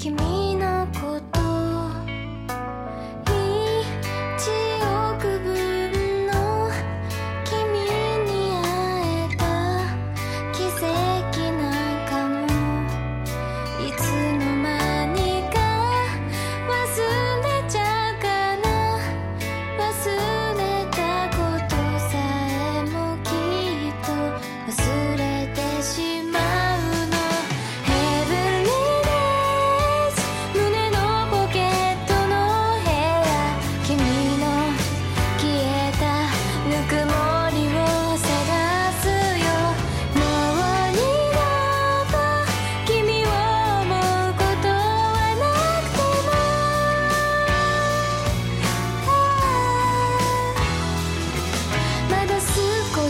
君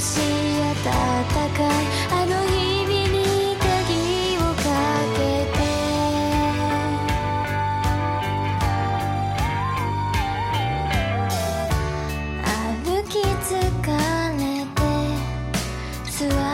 し温かあの日々に鍵をかけて歩き疲れて座